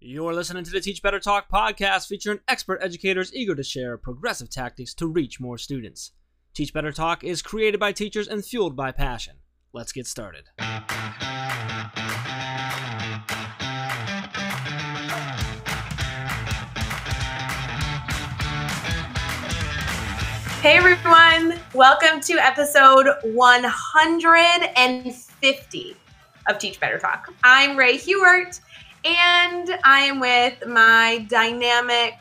You're listening to the Teach Better Talk podcast featuring expert educators eager to share progressive tactics to reach more students. Teach Better Talk is created by teachers and fueled by passion. Let's get started. Hey everyone, welcome to episode 150 of Teach Better Talk. I'm Rae Hughart, and I am with my dynamic,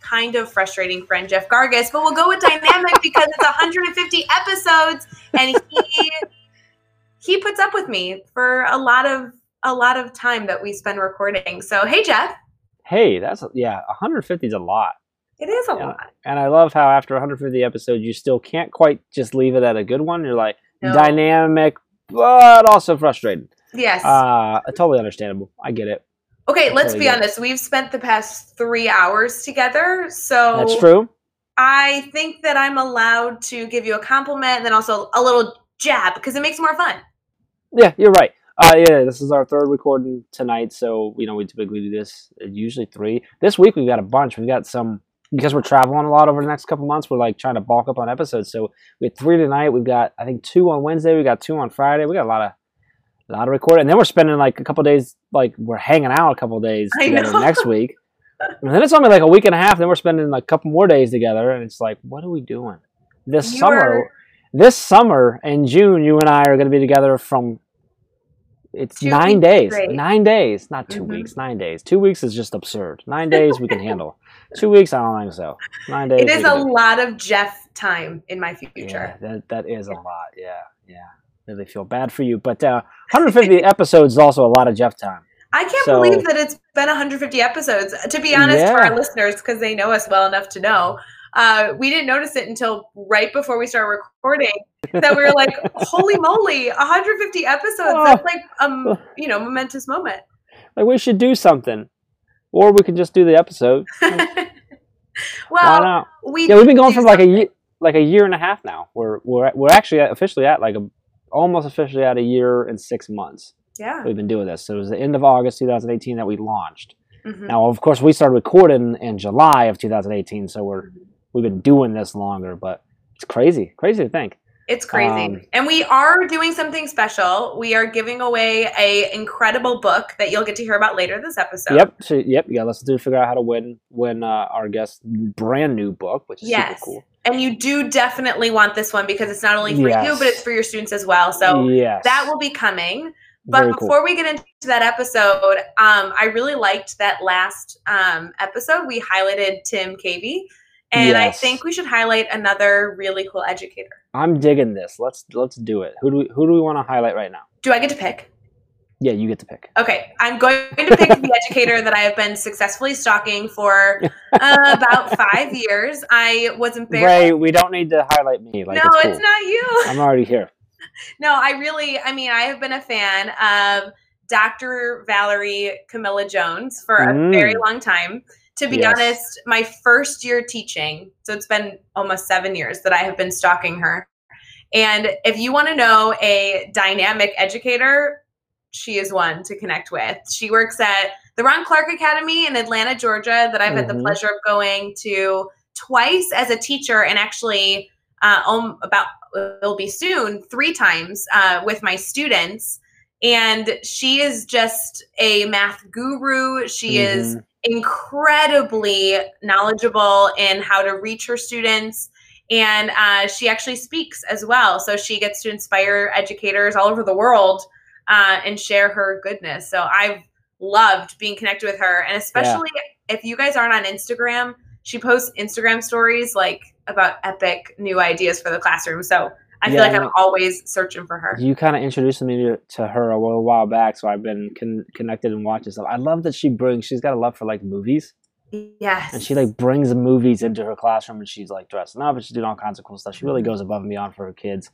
kind of frustrating friend Jeff Gargas, but we'll go with dynamic because it's 150 episodes, and he he puts up with me for a lot of a lot of time that we spend recording. So hey Jeff. Hey, that's yeah, 150 is a lot. It is a lot. And I love how after 150 episodes, you still can't quite just leave it at a good one. You're like No. dynamic, but also frustrated. Yes. Uh, totally understandable. I get it. Okay, let's be honest. We've spent the past three hours together, so That's true. I think that I'm allowed to give you a compliment and then also a little jab because it makes more fun. Yeah, you're right. Uh, yeah, this is our third recording tonight, so you know we typically do this uh, usually three. This week we've got a bunch. We've got some because we're traveling a lot over the next couple months. We're like trying to bulk up on episodes. So we had three tonight. We've got I think two on Wednesday. We got two on Friday. We got a lot of a lot of recording, and then we're spending like a couple days like we're hanging out a couple days together next week. And then it's only like a week and a half. Then we're spending like a couple more days together, and it's like, what are we doing this You summer? are- This summer in June, you and I are going to be together from. It's Two nine days. Nine days, not 2 Mhm. weeks. Nine days. Two weeks is just absurd. Nine days we can handle. Two weeks, I don't think so. Nine days. It is a lot of Jeff time in my future. Yeah, that that is a lot. Yeah, yeah. Really feel bad for you, but uh, 150 episodes is also a lot of Jeff time. I can't So- believe that it's been 150 episodes. To be honest, for our listeners, because they know us well enough to know, uh, we didn't notice it until right before we started recording that we were like, "Holy moly, 150 episodes! Oh. That's like um, you know, momentous moment." Like we should do something, or we could just do the episode. Well, we Yeah, we've been going for like a year, like a year and a half now. We're we're we're actually officially at like a almost officially at a year and six months. Yeah. We've been doing this. So it was the end of August 2018 that we launched. Mhm. Now, of course, we started recording in July of 2018, so we're we've been doing this longer, but it's crazy, crazy to think. It's crazy. Um, and we are doing something special. We are giving away a incredible book that you'll get to hear about later this episode. Yep, so yep, Yeah. Let's to figure out how to win win uh, our guest brand new book, which is Yes. super cool. And you do definitely want this one because it's not only for you, but it's for your students as well. So yes, that will be coming. But Very cool. before we get into that episode, um, I really liked that last um, episode. We highlighted Tim Cavey. And I think we should highlight another really cool educator. I'm digging this. Let's let's do it. Who do we who do we want to highlight right now? Do I get to pick? Yeah, you get to pick. Okay, I'm going to pick the educator that I have been successfully stalking for uh, about five years. I was embarrassed. Ray, we don't need to highlight me. Like no, it's, cool. it's not you. I'm already here. No, I really, I mean, I have been a fan of Dr. Valerie Camille Jones for a Mm. very long time. To be Yes. honest, my first year teaching, so it's been almost seven years that I have been stalking her. And if you want to know a dynamic educator, she is one to connect with. She works at the Ron Clark Academy in Atlanta, Georgia, that I've had the Mhm. pleasure of going to twice as a teacher and actually uh, um, about it'll be soon three times uh, with my students and she is just a math guru she is Mhm. incredibly knowledgeable in how to reach her students and uh, she actually speaks as well so she gets to inspire educators all over the world uh, and share her goodness so i've loved being connected with her and especially if you guys aren't on instagram she posts instagram stories like about epic new ideas for the classroom so i feel like i'm always searching for her You kind of introduced me to, her a little while back, so I've been con- connected and watching stuff. I love that she brings. She's got a love for like movies, yes and she like brings movies into her classroom, and she's like dressing up, and she's doing all kinds of cool stuff. She really goes above and beyond for her kids.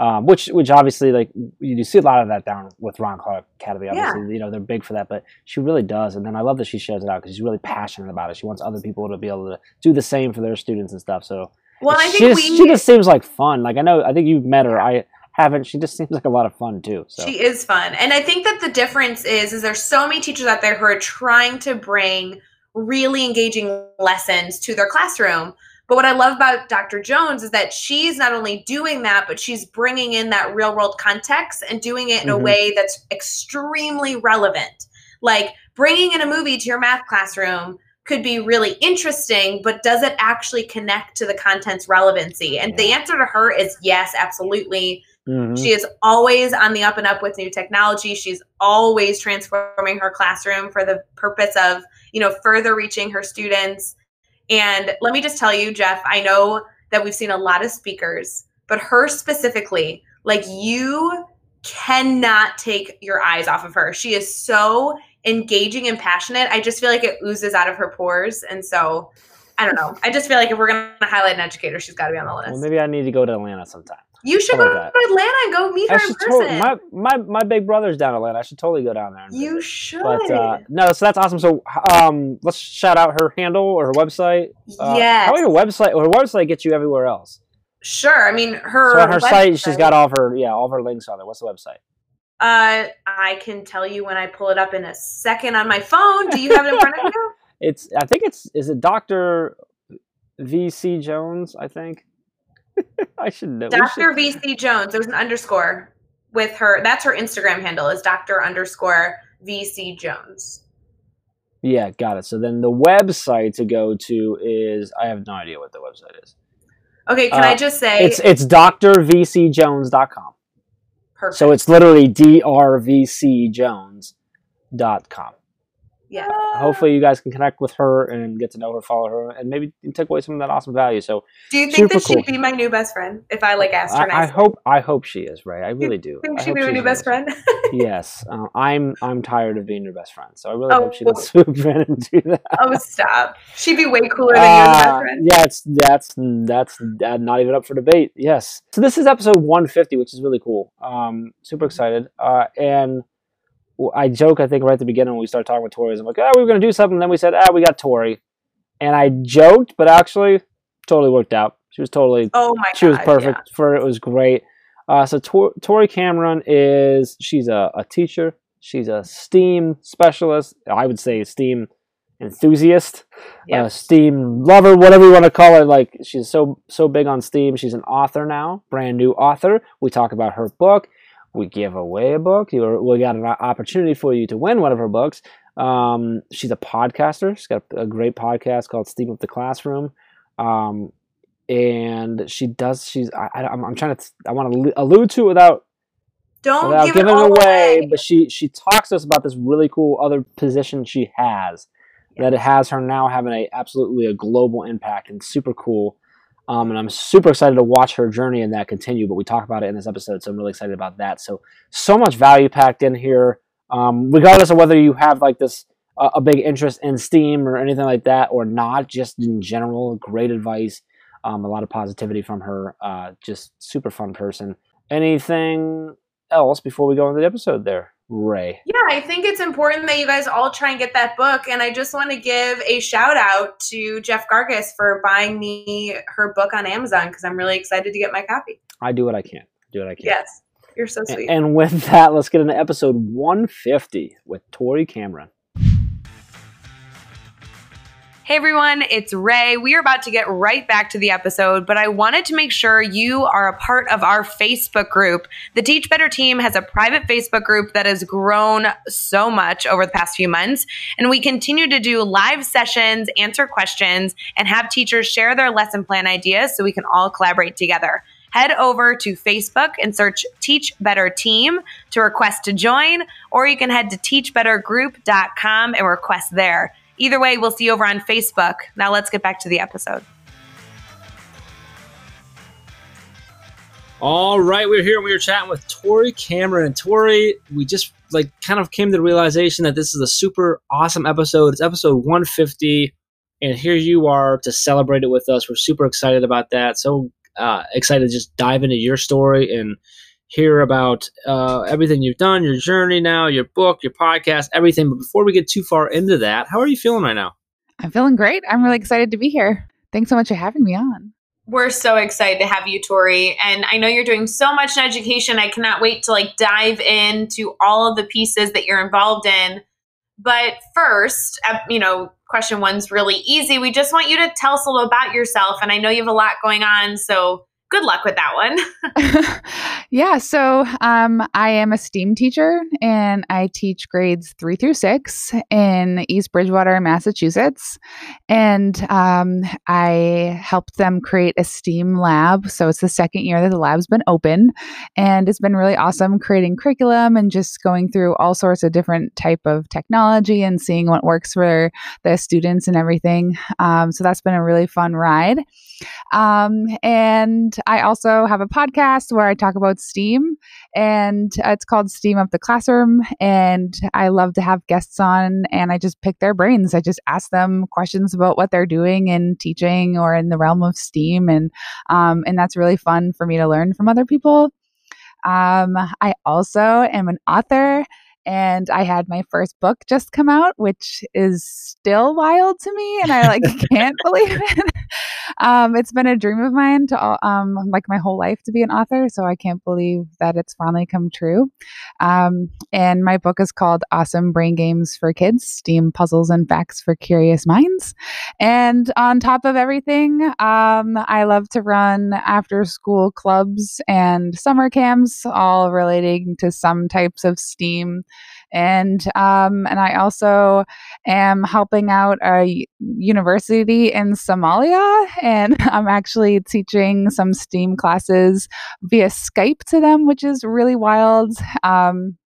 Um, which, which obviously, like you see a lot of that down with Ron Clark Academy. Obviously, you know they're big for that, but she really does. And then I love that she shares it out because she's really passionate about it. She wants other people to be able to do the same for their students and stuff. So well i she think just, we she just seems like fun. Like I know, I think you've met her. I haven't. She just seems like a lot of fun too. So She is fun. And I think that the difference is is there's so many teachers out there who are trying to bring really engaging lessons to their classroom. But what I love about Dr. Jones is that she's not only doing that, but she's bringing in that real world context and doing it in Mhm. a way that's extremely relevant. Like bringing in a movie to your math classroom could be really interesting, but does it actually connect to the content's relevancy? And the answer to her is yes, absolutely. Mhm. She is always on the up and up with new technology. She's always transforming her classroom for the purpose of, you know, further reaching her students. And let me just tell you, Jeff, I know that we've seen a lot of speakers, but her specifically, like you cannot take your eyes off of her. She is so engaging and passionate. I just feel like it oozes out of her pores. And so I don't know. I just feel like if we're going to highlight an educator, she's got to be on the list. well, maybe I need to go to Atlanta sometime. You should go to Atlanta and go meet I her in person. totally, my, my my big brother's down in Atlanta. I should totally go down there. You visit. should. But uh, no, so that's awesome. So um, let's shout out her handle or her website. Uh, yes. How about her website? Her website gets you everywhere else. Sure. I mean, her. so on her site, she's got all of her yeah all of her links on there. What's the website? Uh, I can tell you when I pull it up in a second on my phone. Do you have it in front of you? It's I think it's is it Doctor VC Jones? I think I should know. Dr. should- VC Jones. There's an underscore with her. That's her Instagram handle. Is Dr. underscore VC Jones. Yeah, got it. So then the website to go to is I have no idea what the website is. Okay. Can Uh, I just say It's it's drvcjones.com. perfect? So it's literally drvcjones.com. yeah. Hopefully you guys can connect with her and get to know her, follow her, and maybe take away some of that awesome value. So Do you think that she'd be my new best friend if I like asked her? I, I hope I hope she is right. I really do. Think she'd be my new best friend. Yes, uh, I'm I'm tired of being your best friend, so I really Oh, hope she does swoop in and do that. oh, stop. She'd be way cooler than you as a best Uh, friend. yeah, it's that's that's uh, not even up for debate. Yes. So this is episode 150, which is really cool. Um, super excited. Uh, and I joke, I think right at the beginning when we started talking with Tori, I'm like, oh, we were gonna do something. And then we said, ah, we got Tori, and I joked, but actually, totally worked out. She was totally Oh my she was God, perfect for it. It was great. Uh, so Tor- Tori Cameron is she's a, a teacher. She's a STEAM specialist. I would say STEAM enthusiast, Yep. uh, STEAM lover, whatever you want to call it. Like she's so so big on STEAM. She's an author now, brand new author. We talk about her book. We give away a book. You we got an opportunity for you to win one of her books. Um, she's a podcaster. She's got a great podcast called Steam Up the Classroom. Um, and she does. She's. I, I, I'm, I'm trying to. I want to allude to it without Don't without give giving it away, away. but she she talks to us about this really cool other position she has that it has her now having a absolutely a global impact and super cool. Um, and I'm super excited to watch her journey and that continue. But we talk about it in this episode, so I'm really excited about that. So so much value packed in here, um, regardless of whether you have like this uh, a big interest in STEAM or anything like that or not. Just in general, great advice. Um, a lot of positivity from her. Uh, just super fun person. Anything else before we go into the episode there, Ray? Yeah, I think it's important that you guys all try and get that book. And I just want to give a shout out to Jeff Gargas for buying me her book on Amazon because I'm really excited to get my copy. I do what I can. Do what I can. Yes, you're so sweet. And with that, let's get into episode 150 with Tori Cameron. Hey everyone, it's Ray. We are about to get right back to the episode, but I wanted to make sure you are a part of our Facebook group. The Teach Better team has a private Facebook group that has grown so much over the past few months, and we continue to do live sessions, answer questions, and have teachers share their lesson plan ideas so we can all collaborate together. Head over to Facebook and search Teach Better Team to request to join, or you can head to teachbettergroup.com and request there. Either way, we'll see you over on Facebook. Now let's get back to the episode. All right, we're here and we were chatting with Tori Cameron. Tori, we just like kind of came to the realization that this is a super awesome episode. It's episode 150, and here you are to celebrate it with us. We're super excited about that. So uh, excited to just dive into your story and hear about uh, everything you've done, your journey now, your book, your podcast, everything. But before we get too far into that, how are you feeling right now? I'm feeling great. I'm really excited to be here. Thanks so much for having me on. We're so excited to have you, Tori. And I know you're doing so much in education. I cannot wait to like dive into all of the pieces that you're involved in. But first, uh, you know, question one's really easy. We just want you to tell us a little about yourself. And I know you have a lot going on. So good luck with that one. yeah, so um, I am a STEAM teacher and I teach grades three through six in East Bridgewater, Massachusetts. And um, I helped them create a STEAM lab. So it's the second year that the lab's been open. And it's been really awesome creating curriculum and just going through all sorts of different type of technology and seeing what works for the students and everything. Um, so that's been a really fun ride. Um, and I also have a podcast where I talk about STEAM, and it's called STEAM Up the Classroom. And I love to have guests on, and I just pick their brains. I just ask them questions about what they're doing in teaching or in the realm of STEAM, and um, and that's really fun for me to learn from other people. Um, I also am an author and I had my first book just come out, which is still wild to me, and I like can't believe it. Um, it's been a dream of mine to um, like my whole life to be an author, so I can't believe that it's finally come true. Um, and my book is called Awesome Brain Games for Kids: STEAM Puzzles and Facts for Curious Minds. And on top of everything, um, I love to run after-school clubs and summer camps, all relating to some types of STEAM and um, and I also am helping out a university in Somalia, and I'm actually teaching some STEAM classes via Skype to them, which is really wild. Um,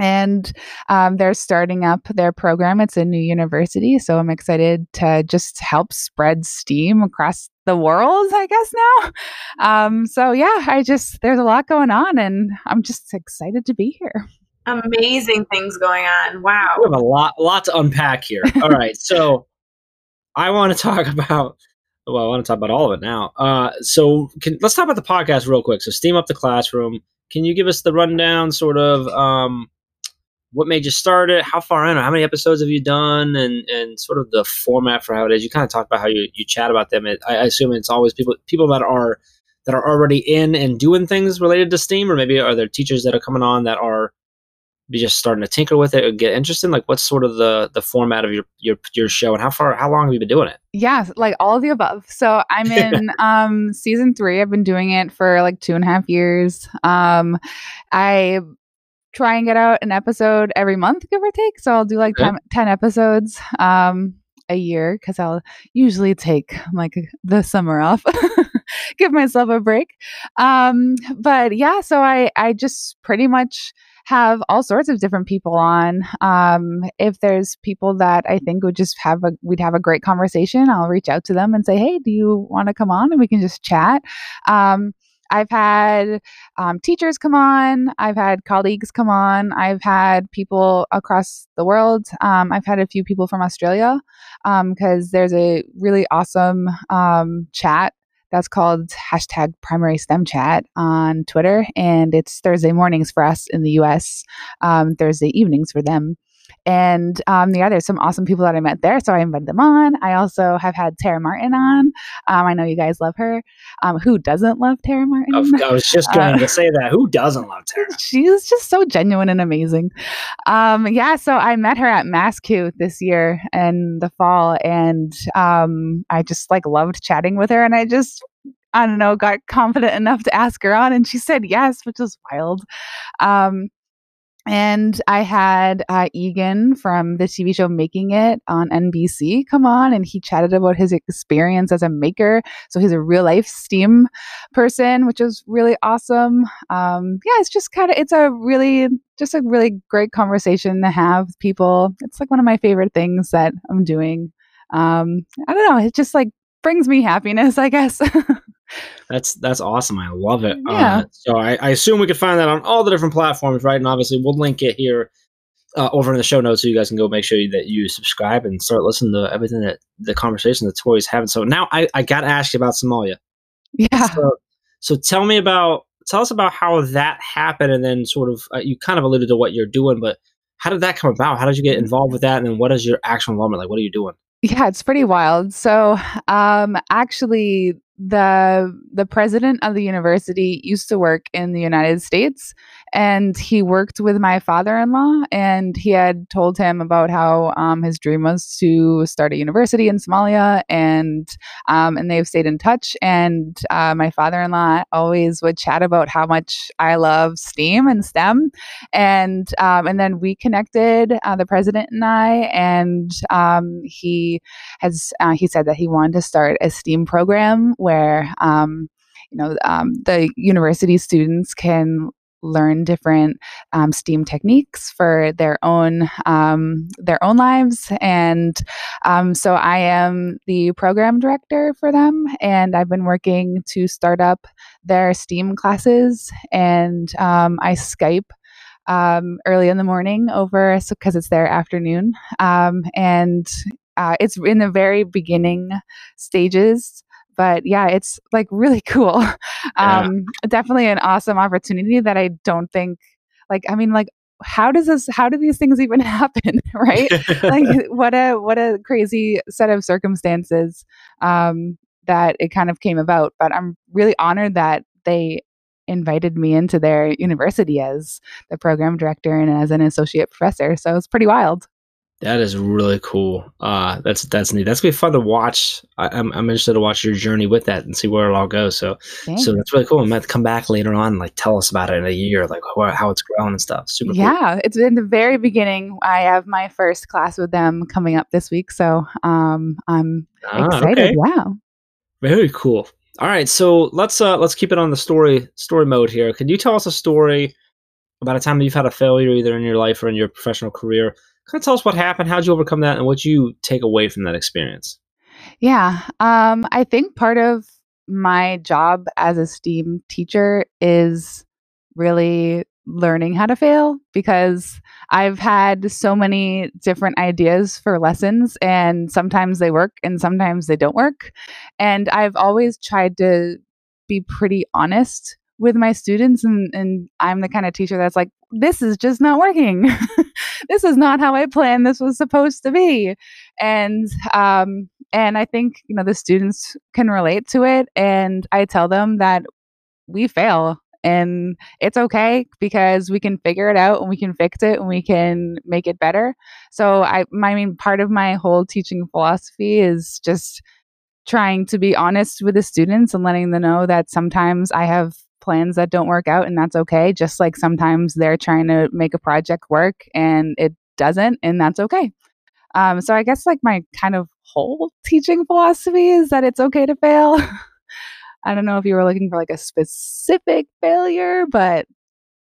and um, they're starting up their program. It's a new university, so I'm excited to just help spread STEAM across the world, I guess now. Um, so yeah, I just there's a lot going on, and I'm just excited to be here amazing things going on. Wow. We have a lot, lot to unpack here. All right. So I want to talk about, well, I want to talk about all of it now. Uh, so can, let's talk about the podcast real quick. So Steam Up the Classroom. Can you give us the rundown, sort of, um, what made you start it? How far in? Or how many episodes have you done? And and sort of the format for how it is. You kind of talk about how you, you chat about them. It, I assume it's always people people that are that are already in and doing things related to Steam, or maybe are there teachers that are coming on that are be just starting to tinker with it or get interested? Like, what's sort of the the format of your your your show, and how far how long have you been doing it? Yeah, like all of the above. So I'm in um season three. I've been doing it for like two and a half years. Um, I try and get out an episode every month, give or take. So I'll do like yeah. 10, 10 episodes. Um, a year because I'll usually take like the summer off, give myself a break. Um, but yeah, so I I just pretty much have all sorts of different people on. Um, if there's people that I think would just have a, we'd have a great conversation, I'll reach out to them and say, hey, do you want to come on and we can just chat. Um, I've had um, teachers come on. I've had colleagues come on. I've had people across the world. Um, I've had a few people from Australia because um, there's a really awesome um, chat that's called hashtag primary STEM chat on Twitter. And it's Thursday mornings for us in the US, um, Thursday evenings for them. And um, yeah, there's some awesome people that I met there. So I invited them on. I also have had Tara Martin on. Um, I know you guys love her. Um, who doesn't love Tara Martin? I was just going uh, to say that. Who doesn't love Tara? She's just so genuine and amazing. Um, yeah, so I met her at MassCUE this year in the fall. And um, I just like loved chatting with her. And I just I don't know, got confident enough to ask her on, and she said yes, which was wild. Um, and I had uh, Egan from the TV show Making It on NBC come on, and he chatted about his experience as a maker. So he's a real life STEAM person, which is really awesome. Um, yeah, it's just kind of it's a really just a really great conversation to have with people. It's like one of my favorite things that I'm doing. Um, I don't know, it just like brings me happiness, I guess. That's that's awesome. I love it. Yeah. Uh, so I, I, assume we could find that on all the different platforms, right? And obviously, we'll link it here uh, over in the show notes so you guys can go make sure that you subscribe and start listening to everything that the conversation that Tori's having. So now I, I got to ask you about Somalia. Yeah. So, so, tell me about tell us about how that happened, and then sort of uh, you kind of alluded to what you're doing, but how did that come about? How did you get involved with that? And then what is your actual involvement like? What are you doing? Yeah, it's pretty wild. So, um, actually, the the president of the university used to work in the United States and he worked with my father-in-law and he had told him about how um, his dream was to start a university in Somalia and um, and they've stayed in touch and uh, my father-in-law always would chat about how much I love STEAM and STEM and um, and then we connected uh, the president and I and um, he has uh, he said that he wanted to start a STEAM program where um, you know um, the university students can learn different um, STEAM techniques for their own um, their own lives. And um, so I am the program director for them, and I've been working to start up their STEAM classes. And um, I Skype. Um, early in the morning over because so, it's their afternoon and uh, it's in the very beginning stages but yeah, it's like really cool. Um, yeah. Definitely an awesome opportunity that I don't think, like, I mean, like, how does this how do these things even happen right like what a what a crazy set of circumstances um that it kind of came about but i'm really honored that they invited me into their university as the program director and as an associate professor so it's pretty wild that is really cool. Uh, that's that's neat. That's gonna be fun to watch. I, am I'm, I'm interested to watch your journey with that and see where it all goes. So Thanks. so that's really cool. I might come back later on, and, like tell us about it in a year, like how, how it's grown and stuff. Super. Yeah, cool. it's in the very beginning. I have my first class with them coming up this week, so um, I'm ah, excited. Okay. Yeah. Very cool. All right, so let's uh let's keep it on the story story mode here. Can you tell us a story about a time that you've had a failure either in your life or in your professional career? Kind of tell us what happened, how'd you overcome that, and what you take away from that experience. Yeah, um, I think part of my job as a STEAM teacher is really learning how to fail because I've had so many different ideas for lessons and sometimes they work and sometimes they don't work. And I've always tried to be pretty honest with my students and, and I'm the kind of teacher that's like, this is just not working. this is not how I planned this was supposed to be. And um and I think, you know, the students can relate to it and I tell them that we fail and it's okay because we can figure it out and we can fix it and we can make it better. So I I mean part of my whole teaching philosophy is just trying to be honest with the students and letting them know that sometimes I have plans that don't work out and that's okay just like sometimes they're trying to make a project work and it doesn't and that's okay. Um, so i guess like my kind of whole teaching philosophy is that it's okay to fail. I don't know if you were looking for like a specific failure but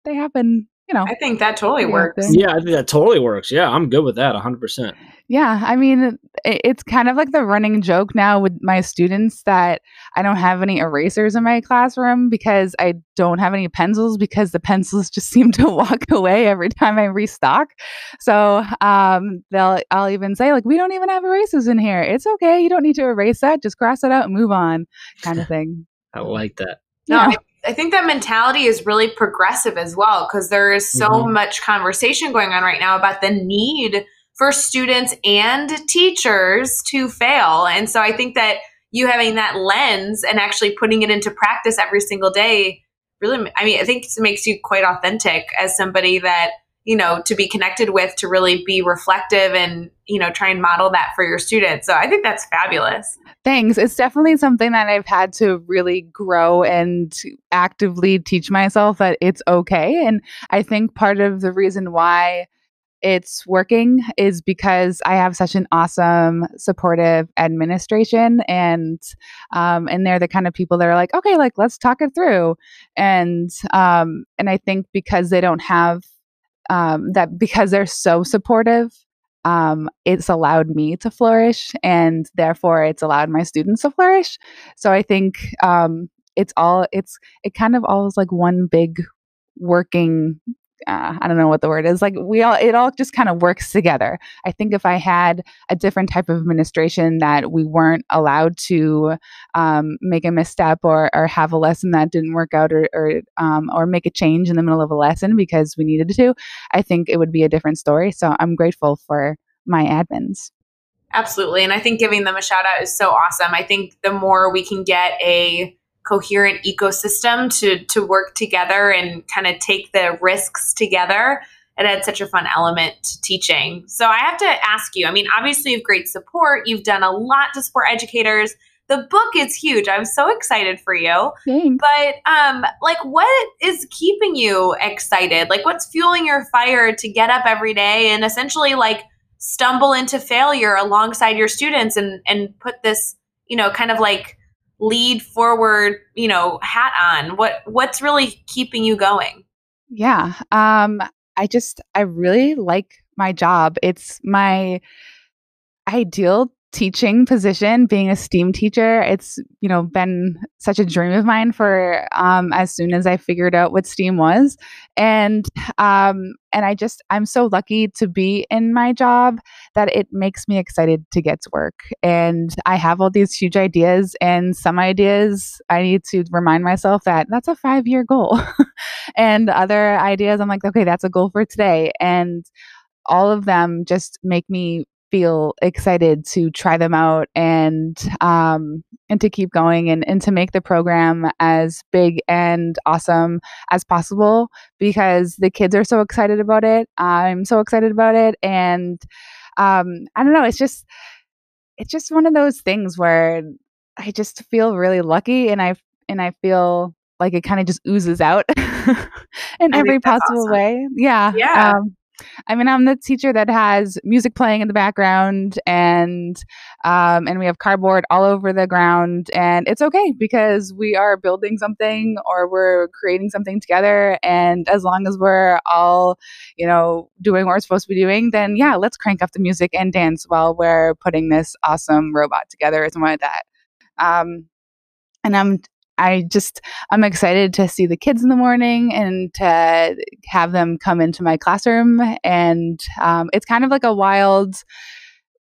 they happen you know i think that totally works yeah i think that totally works yeah i'm good with that 100% yeah, I mean, it's kind of like the running joke now with my students that I don't have any erasers in my classroom because I don't have any pencils because the pencils just seem to walk away every time I restock. So um, they'll, I'll even say like, we don't even have erasers in here. It's okay. You don't need to erase that. Just cross it out and move on, kind of thing. I like that. No, yeah. I think that mentality is really progressive as well because there is so mm-hmm. much conversation going on right now about the need for students and teachers to fail. And so I think that you having that lens and actually putting it into practice every single day really, I mean, I think it makes you quite authentic as somebody that, you know, to be connected with, to really be reflective and, you know, try and model that for your students. So I think that's fabulous. Thanks. It's definitely something that I've had to really grow and actively teach myself that it's okay. And I think part of the reason why it's working is because I have such an awesome, supportive administration, and um, and they're the kind of people that are like, okay, like let's talk it through, and um, and I think because they don't have um, that, because they're so supportive, um, it's allowed me to flourish, and therefore it's allowed my students to flourish. So I think um, it's all it's it kind of all is like one big working uh, I don't know what the word is. Like we all, it all just kind of works together. I think if I had a different type of administration that we weren't allowed to um, make a misstep or, or have a lesson that didn't work out or or, um, or make a change in the middle of a lesson because we needed to, I think it would be a different story. So I'm grateful for my admins. Absolutely. And I think giving them a shout out is so awesome. I think the more we can get a coherent ecosystem to to work together and kind of take the risks together, it adds such a fun element to teaching. So I have to ask you, I mean, obviously you have great support. You've done a lot to support educators. The book is huge. I'm so excited for you. Thanks. But um like what is keeping you excited? Like what's fueling your fire to get up every day and essentially like stumble into failure alongside your students and and put this you know kind of like lead forward you know hat on. What what's really keeping you going? Yeah um i just i really like my job. It's my ideal teaching position being a steam teacher it's you know been such a dream of mine for um, as soon as i figured out what steam was. And um, and i just i'm so lucky to be in my job that it makes me excited to get to work. And i have all these huge ideas and some ideas i need to remind myself that that's a five year goal. And other ideas i'm like okay that's a goal for today. And all of them just make me feel excited to try them out and um, and to keep going and, and to make the program as big and awesome as possible because the kids are so excited about it. I'm so excited about it, and um, I don't know. It's just it's just one of those things where I just feel really lucky, and I and I feel like it kind of just oozes out in I every possible awesome. way. Yeah, Yeah. Um, I mean, I'm the teacher that has music playing in the background, and um, and we have cardboard all over the ground, and it's okay because we are building something or we're creating something together, and as long as we're all, you know, doing what we're supposed to be doing, then yeah, let's crank up the music and dance while we're putting this awesome robot together or something like that. Um, and I'm I just I'm excited to see the kids in the morning and to have them come into my classroom. And um, it's kind of like a wild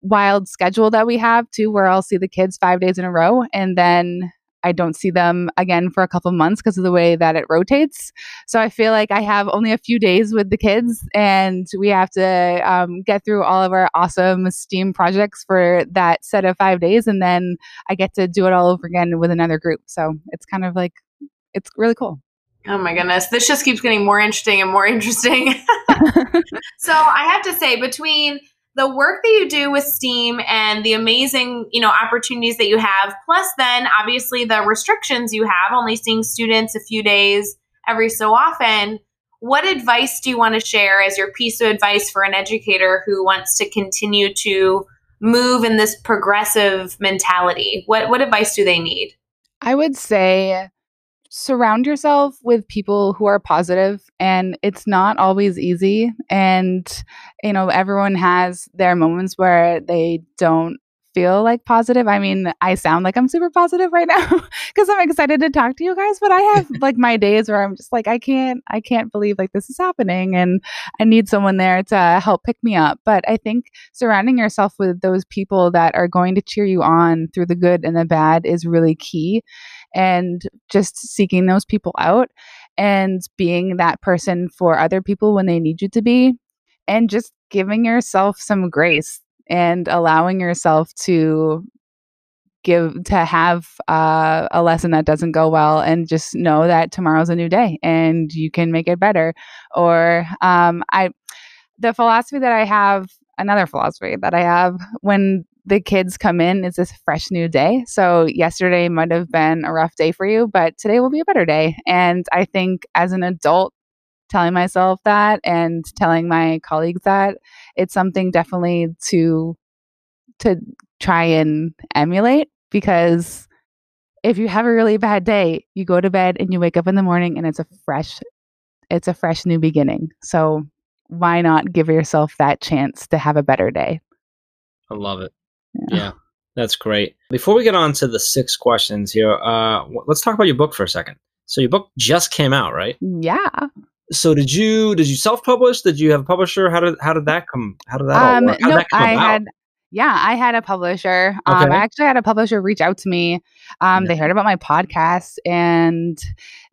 wild schedule that we have too where I'll see the kids 5 days in a row and then I don't see them again for a couple months because of the way that it rotates. So I feel like I have only a few days with the kids, and we have to um, get through all of our awesome STEAM projects for that set of five days, and then I get to do it all over again with another group. So it's kind of like it's really cool. Oh my goodness. This just keeps getting more interesting and more interesting. so I have to say, between the work that you do with STEAM and the amazing, you know, opportunities that you have, plus then obviously the restrictions you have, only seeing students a few days every so often, what advice do you want to share as your piece of advice for an educator who wants to continue to move in this progressive mentality? What what advice do they need? I would say surround yourself with people who are positive and it's not always easy and you know everyone has their moments where they don't feel like positive. I mean i sound like i'm super positive right now because i'm excited to talk to you guys but i have like my days where i'm just like i can't i can't believe like this is happening and i need someone there to help pick me up. But i think surrounding yourself with those people that are going to cheer you on through the good and the bad is really key and just seeking those people out and being that person for other people when they need you to be and just giving yourself some grace and allowing yourself to give to have uh, a lesson that doesn't go well and just know that tomorrow's a new day and you can make it better. Or um, i the philosophy that i have another philosophy that i have when the kids come in it's a fresh new day. So yesterday might have been a rough day for you but today will be a better day. And i think as an adult telling myself that and telling my colleagues that it's something definitely to to try and emulate because if you have a really bad day you go to bed and you wake up in the morning and it's a fresh it's a fresh new beginning. So why not give yourself that chance to have a better day? I love it. Yeah, that's great. Before we get on to the six questions here, uh, let's talk about your book for a second. So your book just came out, right? yeah So did you did you self publish? Did you have a publisher? How did how did that come? How did that all um work? How did no that come i about? had Yeah, I had a publisher. Um, Okay. I actually had a publisher reach out to me. Um, They heard about my podcast and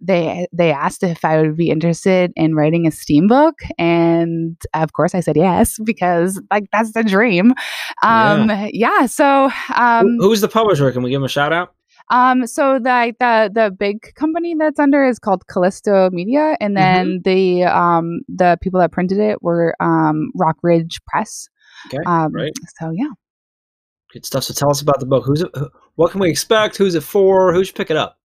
they they asked if I would be interested in writing a STEAM book, and of course I said yes because like that's the dream. Um, yeah. So um, Who- Who's the publisher? Can we give him a shout out? um, so the the the big company that's under is called Callisto Media, and then the um the people that printed it were um Rockridge Press. Okay, Um, right. So yeah. Good stuff. So tell us about the book. Who's it? What can we expect? Who's it for? Who should pick it up?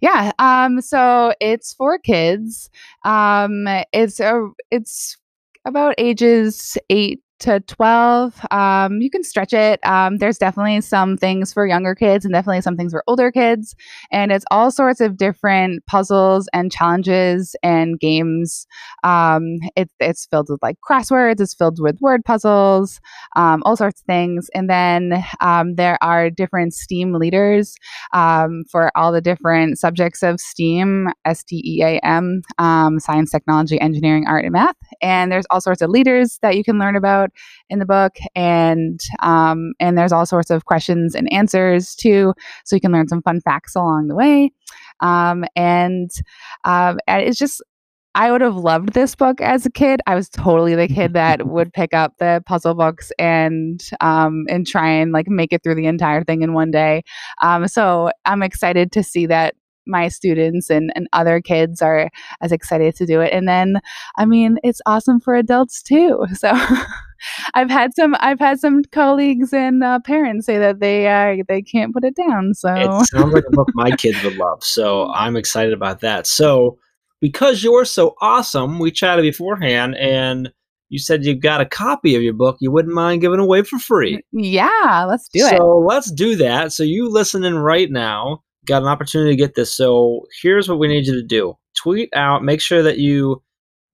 Yeah. Um. So it's for kids. Um. It's a. It's about ages eight to twelve. Um. You can stretch it. Um. There's definitely some things for younger kids and definitely some things for older kids. And it's all sorts of different puzzles and challenges and games. Um. It, it's filled with like crosswords. It's filled with word puzzles. Um. All sorts of things. And then um. There are different STEAM leaders um, for all the different subjects of STEAM, S T E A M, science, technology, engineering, art, and math. And there's all sorts of leaders that you can learn about in the book, and um, and there's all sorts of questions and answers too, so you can learn some fun facts along the way. Um, and um, and it's just I would have loved this book as a kid. I was totally the kid that would pick up the puzzle books and um, and try and like make it through the entire thing in one day. Um, so I'm excited to see that my students and, and other kids are as excited to do it. And then, I mean, it's awesome for adults too. So I've had some I've had some colleagues and uh, parents say that they uh, they can't put it down. So It sounds like a book my kids would love. So I'm excited about that. So because you're so awesome, we chatted beforehand and you said you've got a copy of your book you wouldn't mind giving away for free. yeah, let's do so it. So let's do that. So you listening right now got an opportunity to get this. So here's what we need you to do: tweet out. Make sure that you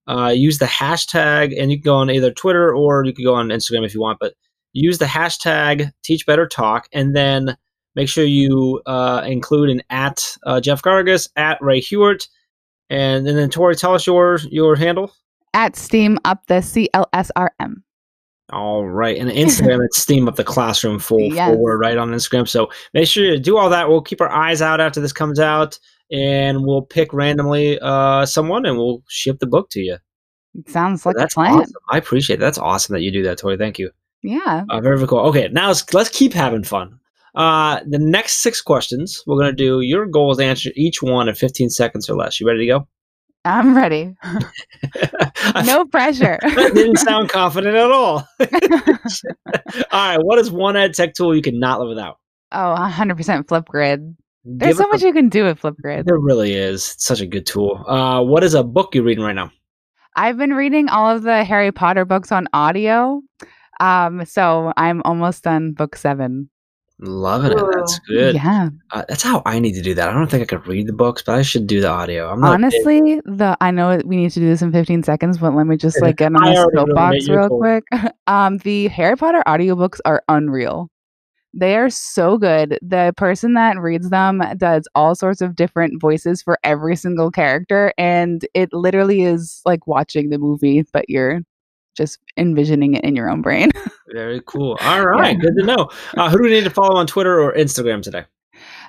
uh, use the hashtag, and you can go on either Twitter or you can go on Instagram if you want. But use the hashtag Teach Better Talk, and then make sure you uh, include an at uh, Jeff Gargas, at Rae Hughart, and, and then Tori, tell us your your handle. At Steam up the CLSRM. All right. And Instagram, it's Steam Up the Classroom full Yes. forward right on Instagram. So make sure you do all that. We'll keep our eyes out after this comes out and we'll pick randomly uh, someone and we'll ship the book to you. Sounds like That's a plan. awesome. I appreciate it. That's awesome that you do that, Tori. Thank you. Yeah. Uh, very, very cool. Okay, now let's, let's keep having fun. Uh, the next six questions we're going to do, your goal is to answer each one in 15 seconds or less. You ready to go? I'm ready. No pressure. didn't sound confident at all. all right, what is one ed tech tool you cannot live without? Oh, 100% Flipgrid. There's so much a- you can do with Flipgrid. There really is. It's such a good tool. Uh, what is a book you're reading right now? I've been reading all of the Harry Potter books on audio. Um, so I'm almost done book seven. Loving it. That's good. Yeah. Uh, that's how I need to do that. I don't think I could read the books, but I should do the audio. I'm big- Honestly, the I know we need to do this in 15 seconds, but let me just like get on the soapbox real cool. quick. Um, the Harry Potter audiobooks are unreal. They are so good. The person that reads them does all sorts of different voices for every single character, and it literally is like watching the movie, but you're just envisioning it in your own brain. Very cool. All right, good to know. Uh, who do we need to follow on Twitter or Instagram today?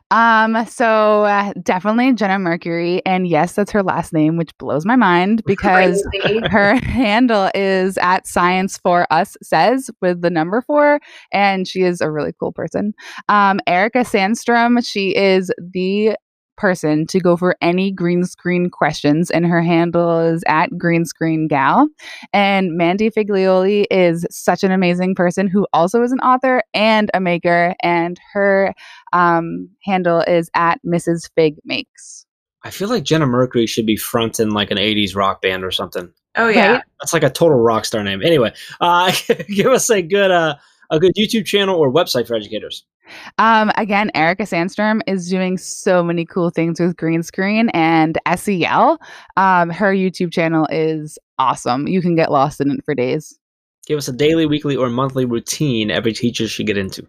Um, so uh, definitely Jenna Mercury, and yes, that's her last name, which blows my mind because her handle is at science for us says with the number four and she is a really cool person um erica sandstrom she is the person to go for any green screen questions and her handle is at green screen gal and mandy figlioli is such an amazing person who also is an author and a maker and her um handle is at mrs fig makes I feel like Jenna Mercury should be fronting like an 80s rock band or something. Oh yeah. Right? That's like a total rock star name. Anyway, uh, give us a good uh, a good YouTube channel or website for educators. Um, again, Erica Sandstrom is doing so many cool things with green screen and SEL. Um, her YouTube channel is awesome. You can get lost in it for days. Give us a daily, weekly, or monthly routine every teacher should get into.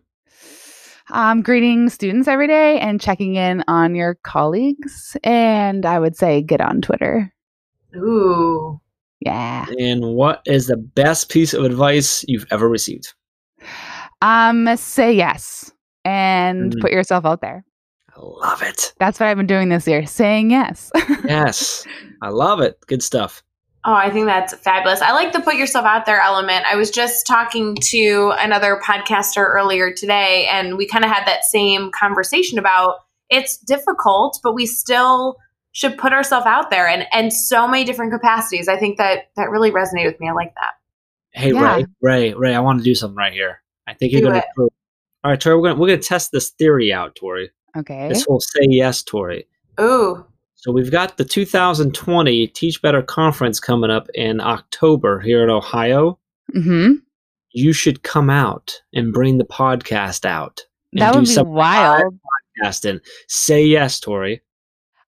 Um, greeting students every day and checking in on your colleagues. And I would say get on Twitter. Ooh. Yeah. And what is the best piece of advice you've ever received? Um, say yes and Mm. put yourself out there. I love it. That's what I've been doing this year, saying yes. Yes, I love it. Good stuff. Oh, I think that's fabulous. I like the put yourself out there element. I was just talking to another podcaster earlier today, and we kind of had that same conversation about it's difficult, but we still should put ourselves out there and and so many different capacities. I think that that really resonated with me. I like that. Hey Yeah. Ray, Ray, Ray, I want to do something right here. I think you're gonna it. All right, Tori, we're gonna we're gonna test this theory out, Tori. okay. This whole say yes, Tori. Ooh, So we've got the 2020 Teach Better conference coming up in October here in Ohio. Mm-hmm. You should come out and bring the podcast out. and That do would be some wild. podcast and say yes, Tori.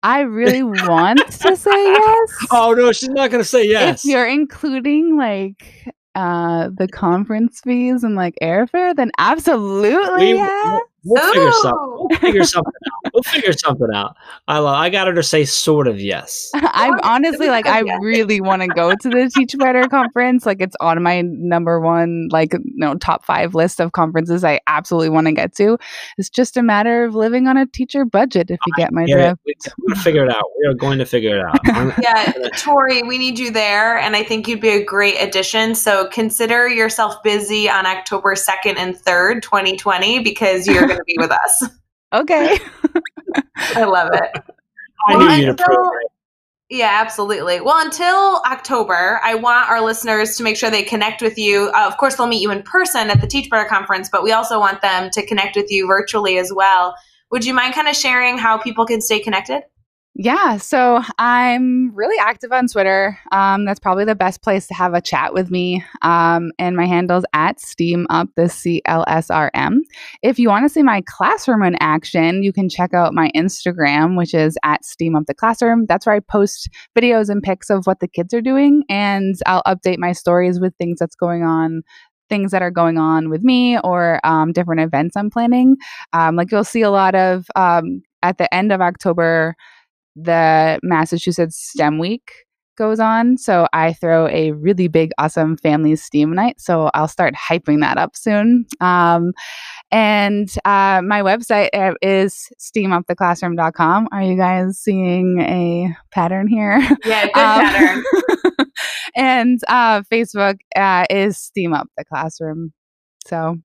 I really want to say yes. Oh no, she's not gonna say yes. If you're including like uh the conference fees and like airfare, then absolutely We- yeah. We'll figure something. Oh. We'll figure something out. We'll figure something out. I love. I got her to say sort of yes. I Well, honestly like I really want to go to the Teach Better conference. Like it's on my number one like no top 5 list of conferences I absolutely want to get to. It's just a matter of living on a teacher budget if you get my Get drift. We- We're gonna figure it out. We are going to figure it out. Yeah, Tori, we need you there, and I think you'd be a great addition. So consider yourself busy on October second and third, 2020, because you're going to be with us. Okay. I love it. I Well, knew you'd until- approve. Yeah, absolutely. Well, until October, I want our listeners to make sure they connect with you. Uh, of course, they'll meet you in person at the Teach Better conference, but we also want them to connect with you virtually as well. Would you mind kind of sharing how people can stay connected? Yeah, so I'm really active on Twitter. Um, that's probably the best place to have a chat with me. Um, and my handle's at Steam Up the CLSRM. If you want to see my classroom in action, you can check out my Instagram, which is at Steam Up the Classroom. That's where I post videos and pics of what the kids are doing, and I'll update my stories with things that's going on. Things that are going on with me or um, different events I'm planning. Um, like you'll see a lot of um, at the end of October, the Massachusetts STEM Week goes on. So I throw a really big, awesome family STEAM night. So I'll start hyping that up soon. Um, and uh, my website uh, is steamuptheclassroom.com. Are you guys seeing a pattern here? Yeah, good Um, pattern. and uh, Facebook uh, is Steam Up the Classroom. So,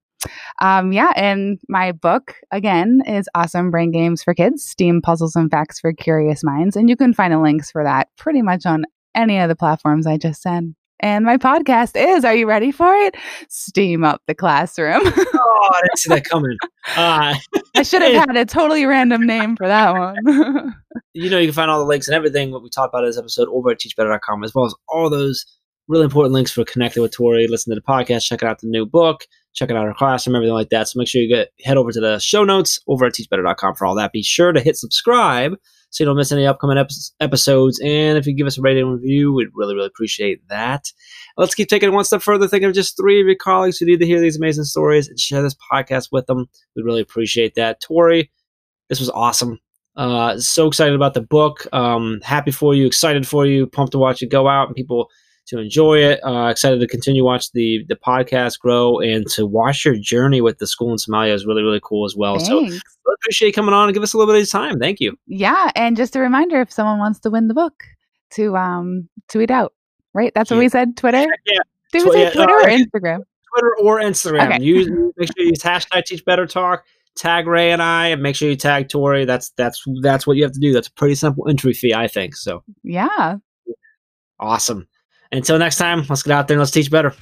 um, yeah, and my book again is Awesome Brain Games for Kids: Steam Puzzles and Facts for Curious Minds, and you can find the links for that pretty much on any of the platforms I just said. And my podcast is, are you ready for it? Steam Up the Classroom. Oh, I didn't see that coming. Uh, I should have had a totally random name for that one. you know, you can find all the links and everything what we talked about in this episode over at teachbetter.com, as well as all those really important links for connecting with Tori, listen to the podcast, checking out the new book, checking out her classroom, everything like that. So make sure you get head over to the show notes over at teachbetter.com for all that. Be sure to hit subscribe so you don't miss any upcoming epi- episodes. And if you give us a rating review, we'd really, really appreciate that. Let's keep taking it one step further. Think of just three of your colleagues who need to hear these amazing stories and share this podcast with them. We'd really appreciate that. Tori, this was awesome. Uh, so excited about the book. Um, happy for you, excited for you, pumped to watch it go out and people to enjoy it. Uh, excited to continue watch the the podcast grow and to watch your journey with the school in Somalia is really really cool as well. So Thanks. really appreciate you coming on and give us a little bit of time. Thank you. Yeah, and just a reminder if someone wants to win the book to um tweet out, right? That's what we said, Twitter? Yeah, Did we say yeah, Twitter or Instagram? Twitter or Instagram. Okay. Use make sure you use hashtag Teach Better Talk. Tag Rae and I, and make sure you tag Tori. That's that's that's what you have to do. That's a pretty simple entry fee, I think. So Yeah. awesome. Until next time, let's get out there and let's teach better.